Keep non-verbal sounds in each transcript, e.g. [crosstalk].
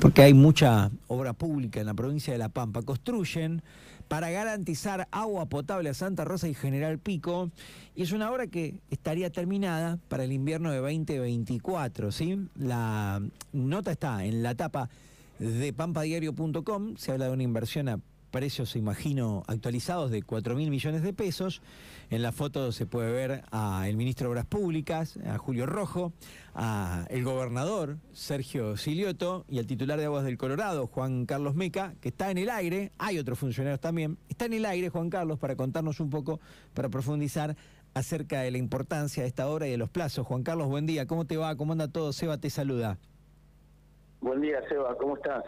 porque hay mucha obra pública en la provincia de La Pampa. Construyen para garantizar agua potable a Santa Rosa y General Pico, y es una obra que estaría terminada para el invierno de 2024. ¿sí? La nota está en la tapa de pampadiario.com, se habla de una inversión a precios, imagino, actualizados de 4 mil millones de pesos. En la foto se puede ver al ministro de Obras Públicas, a Julio Rojo, a el gobernador Sergio Silioto y al titular de Aguas del Colorado, Juan Carlos Meca, que está en el aire, hay otros funcionarios también, está en el aire Juan Carlos para contarnos un poco, para profundizar acerca de la importancia de esta obra y de los plazos. Juan Carlos, buen día, ¿cómo te va? ¿Cómo anda todo? Seba te saluda. Buen día, Seba, ¿cómo estás?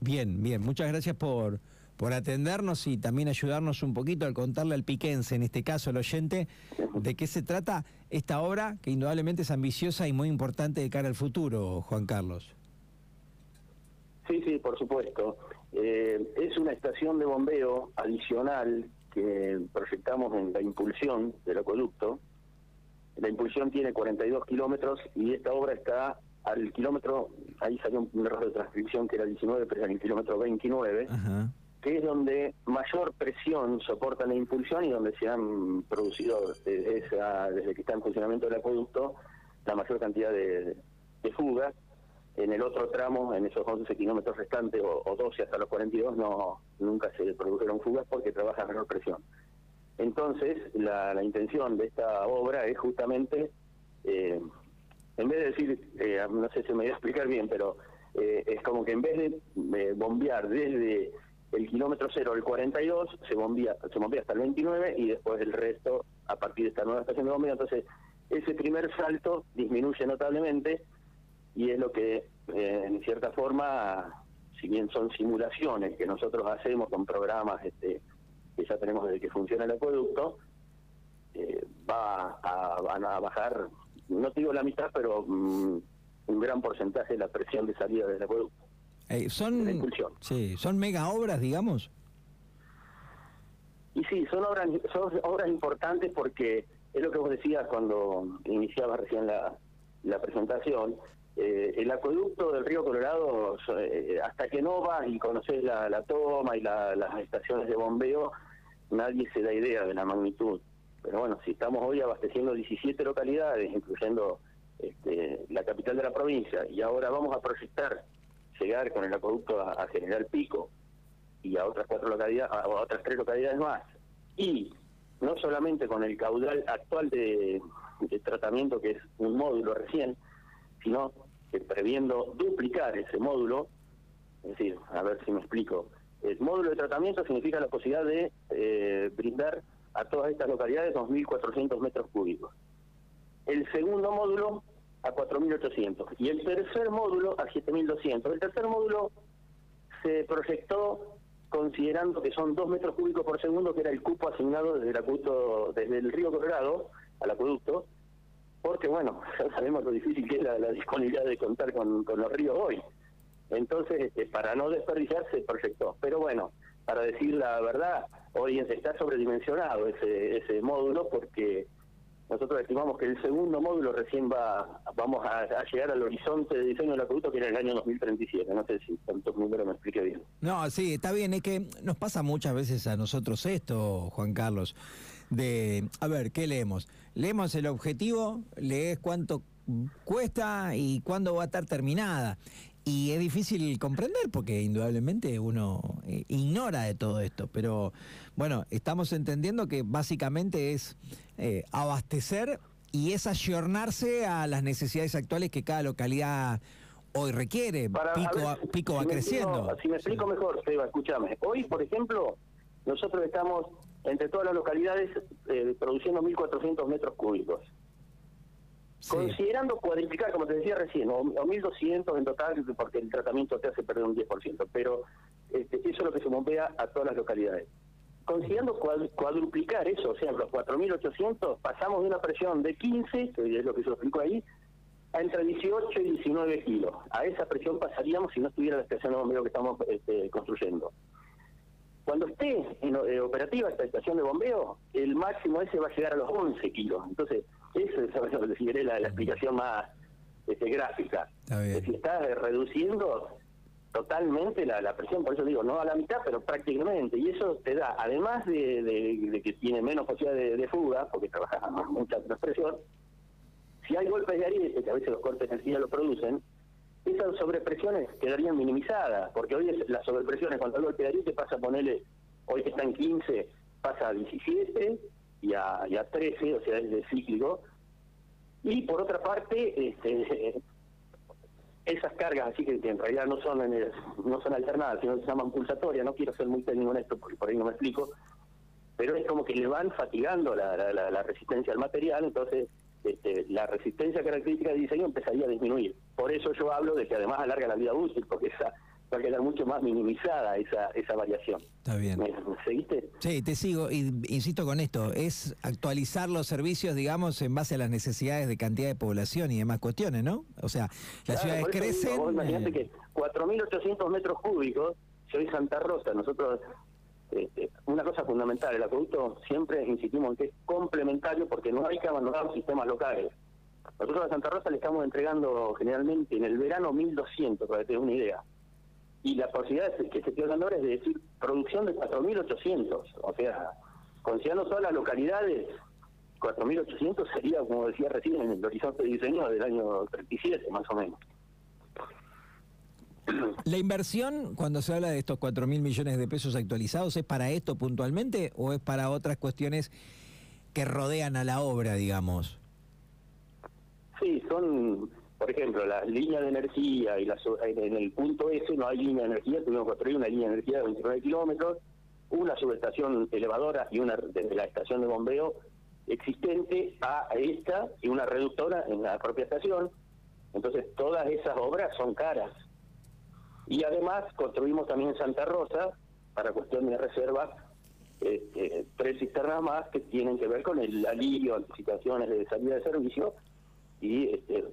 Bien, bien, muchas gracias por por atendernos y también ayudarnos un poquito al contarle al piquense, en este caso al oyente, de qué se trata esta obra que indudablemente es ambiciosa y muy importante de cara al futuro, Juan Carlos. Sí, sí, por supuesto. Eh, es una estación de bombeo adicional que proyectamos en la impulsión del acueducto. La impulsión tiene 42 kilómetros y esta obra está al kilómetro, ahí salió un error de transcripción que era 19, pero en el kilómetro 29. Ajá que es donde mayor presión soporta la impulsión y donde se han producido desde, desde que está en funcionamiento el acueducto la mayor cantidad de, fugas. En el otro tramo, en esos 11 kilómetros restantes, o, 12 hasta los 42, no nunca se produjeron fugas porque trabaja a menor presión. Entonces, la, intención de esta obra es justamente, eh, en vez de decir, eh, no sé si me voy a explicar bien, pero eh, es como que en vez de bombear desde el kilómetro cero, el 42, se bombea, se bombea hasta el 29 y después el resto a partir de esta nueva estación de bombeo. Entonces, ese primer salto disminuye notablemente y es lo que, eh, en cierta forma, si bien son simulaciones que nosotros hacemos con programas este, que ya tenemos desde que funciona el acueducto, eh, va a, bajar, no digo la mitad, pero mm, un gran porcentaje de la presión de salida del acueducto. Eh, son, sí, son mega obras, digamos. Y sí, son obras, son obras importantes porque es lo que vos decías cuando iniciabas recién la, la presentación. Eh, el acueducto del río Colorado, eh, hasta que no vas y conoces la, la toma y las estaciones de bombeo, nadie se da idea de la magnitud. Pero bueno, si estamos hoy abasteciendo 17 localidades, incluyendo este, la capital de la provincia, y ahora vamos a proyectar llegar con el acueducto a, General Pico y a otras cuatro localidades, a, otras tres localidades más, y no solamente con el caudal actual de, tratamiento, que es un módulo recién, sino que previendo duplicar ese módulo, es decir, a ver si me explico, el módulo de tratamiento significa la posibilidad de eh, brindar a todas estas localidades 2.400 metros cúbicos. El segundo módulo a 4.800 y el tercer módulo a 7.200. El tercer módulo se proyectó considerando que son 2 metros cúbicos por segundo, que era el cupo asignado desde el acueducto, desde el río Colorado al acueducto, porque bueno, [laughs] ya sabemos lo difícil que es la, disponibilidad de contar con, los ríos hoy. Entonces, este, para no desperdiciar, se proyectó. Pero bueno, para decir la verdad, hoy está sobredimensionado ese, ese módulo porque nosotros estimamos que el segundo módulo recién va vamos a, llegar al horizonte de diseño del acueducto que era el año 2037. No sé si tantos números me explique bien. No, sí, está bien. Es que nos pasa muchas veces a nosotros esto, Juan Carlos, de, a ver, ¿qué leemos? Leemos el objetivo, lees cuánto cuesta y cuándo va a estar terminada. Y es difícil comprender porque indudablemente uno eh, ignora de todo esto, pero bueno, estamos entendiendo que básicamente es eh, abastecer y es ayornarse a las necesidades actuales que cada localidad hoy requiere. pico, pico va creciendo. si me explico mejor, Seba, escúchame. Hoy, por ejemplo, nosotros estamos entre todas las localidades eh, produciendo 1.400 metros cúbicos. Considerando cuadriplicar, como te decía recién, o, 1.200 en total, porque el tratamiento te hace perder un 10%, pero este, eso es lo que se bombea a todas las localidades. Considerando cuadruplicar eso, o sea, los 4.800, pasamos de una presión de 15, que es lo que yo explico ahí, a entre 18 y 19 kilos. A esa presión pasaríamos si no estuviera la estación de bombeo que estamos este, construyendo. Cuando esté en, eh, operativa esta estación de bombeo, el máximo ese va a llegar a los 11 kilos. Entonces, eso es la, la explicación más este, gráfica. Está si está reduciendo totalmente la, presión, por eso digo, no a la mitad, pero prácticamente. Y eso te da, además de, que tiene menos posibilidad de, fuga, porque trabajas a mucha presión, si hay golpes de ariete, que a veces los cortes de energía lo producen, esas sobrepresiones quedarían minimizadas, porque hoy las sobrepresiones cuando el golpe de ariete pasa a ponerle, hoy que está en 15, pasa a 17 y a, y a 13, o sea, es de cíclico. Y por otra parte, este, [laughs] esas cargas así que, en realidad no son no son alternadas, sino que se llaman pulsatorias, no quiero ser muy técnico en esto porque por ahí no me explico, pero es como que le van fatigando la, la, resistencia al material, entonces este, la resistencia característica de diseño empezaría a disminuir. Por eso yo hablo de que además alarga la vida útil, porque esa va a quedar mucho más minimizada esa, esa variación. Está bien. ¿Me, seguiste? Sí, te sigo. Y insisto con esto, es actualizar los servicios, digamos, en base a las necesidades de cantidad de población y demás cuestiones, ¿no? O sea, las ciudades crecen... imagínate eh, que 4.800 metros cúbicos, si hoy Santa Rosa, nosotros... Este, una cosa fundamental, el acueducto siempre insistimos en que es complementario porque no hay que abandonar los sistemas locales. Nosotros a Santa Rosa le estamos entregando generalmente en el verano 1.200, para que te una idea y la posibilidad que se estoy hablando ahora es de decir producción de 4.800, o sea, considerando todas las localidades, 4.800 sería, como decía recién, en el horizonte de diseño del año 37, más o menos. ¿La inversión, cuando se habla de estos 4.000 millones de pesos actualizados, es para esto puntualmente o es para otras cuestiones que rodean a la obra, digamos? Sí, son por ejemplo, las líneas de energía y las, en el punto S no hay línea de energía, tuvimos que construir una línea de energía de 29 kilómetros, una subestación elevadora y una desde la estación de bombeo existente a esta y una reductora en la propia estación. Entonces, todas esas obras son caras. Y además construimos también Santa Rosa, para cuestión de reserva, este, tres cisternas más que tienen que ver con el alivio, anticipaciones de salida de servicio y este,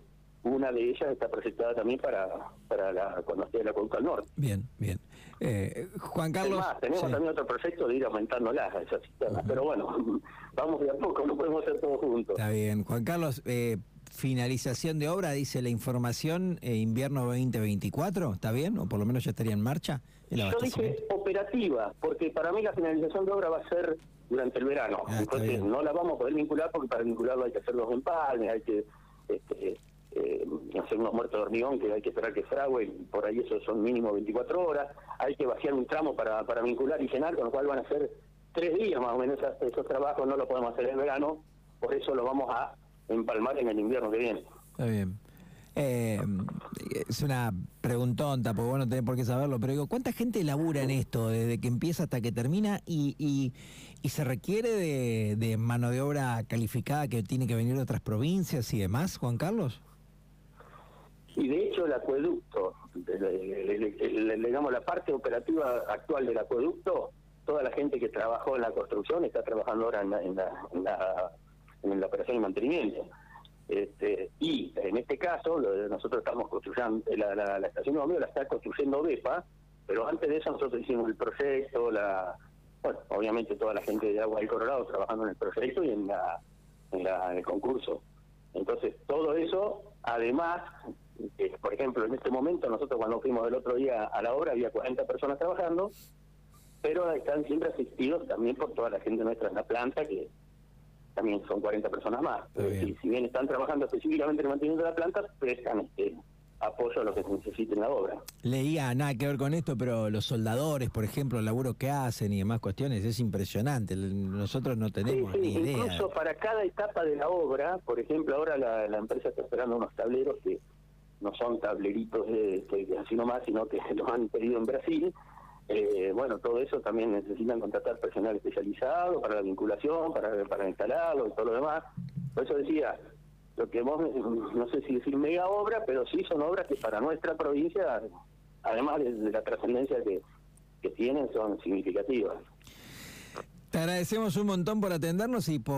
una de ellas está proyectada también para, para la, cuando esté la Conca al Norte. Bien, bien. Eh, Juan Carlos. tenemos también otro proyecto de ir aumentando las esas cisternas, pero bueno, [laughs] vamos de a poco, no podemos hacer todo juntos. Está bien. Juan Carlos, eh, finalización de obra, dice la información, eh, invierno 2024, ¿está bien? O por lo menos ya estaría en marcha. Yo dije operativa, porque para mí la finalización de obra va a ser durante el verano. Ah, Entonces no la vamos a poder vincular porque para vincularlo hay que hacer los empalmes, hay que este, eh, hacer unos muertos de hormigón que hay que esperar que fragüe, por ahí eso son mínimo 24 horas, hay que vaciar un tramo para, para vincular y llenar, con lo cual van a ser tres días más o menos esos, trabajos, no lo podemos hacer en verano, por eso lo vamos a empalmar en el invierno que viene. Está bien. Eh, es una preguntonta, porque vos no tenés por qué saberlo, pero digo, ¿cuánta gente labura en esto desde que empieza hasta que termina y, y, se requiere de, mano de obra calificada que tiene que venir de otras provincias y demás, Juan Carlos? Y de hecho el acueducto, digamos la parte operativa actual del acueducto, toda la gente que trabajó en la construcción está trabajando ahora en la, en la, en la, operación y mantenimiento. Este, y en este caso, nosotros estamos construyendo, la, la, estación de bomberos la está construyendo BEPA, pero antes de eso nosotros hicimos el proyecto, la bueno, obviamente toda la gente de Agua del Colorado trabajando en el proyecto y en, la, en, la, en el concurso. Entonces, todo eso, además, por ejemplo, en este momento, nosotros cuando fuimos el otro día a la obra, había 40 personas trabajando, pero están siempre asistidos también por toda la gente nuestra en la planta, que también son 40 personas más. Y si bien están trabajando específicamente en el mantenimiento de la planta, prestan este apoyo a lo que se necesite en la obra. Leía, nada que ver con esto, pero los soldadores, por ejemplo, el laburo que hacen y demás cuestiones, es impresionante. Nosotros no tenemos ni idea. Incluso para cada etapa de la obra, por ejemplo, ahora la, la empresa está esperando unos tableros que no son tableritos de, así nomás, sino que [laughs] se los han pedido en Brasil. Eh, bueno, todo eso también necesitan contratar personal especializado para la vinculación, para, para instalarlo y todo lo demás. Por eso decía, lo que vos, no sé si decir mega obra, pero sí son obras que para nuestra provincia, además de, la trascendencia que, que tienen, son significativas. Te agradecemos un montón por atendernos y por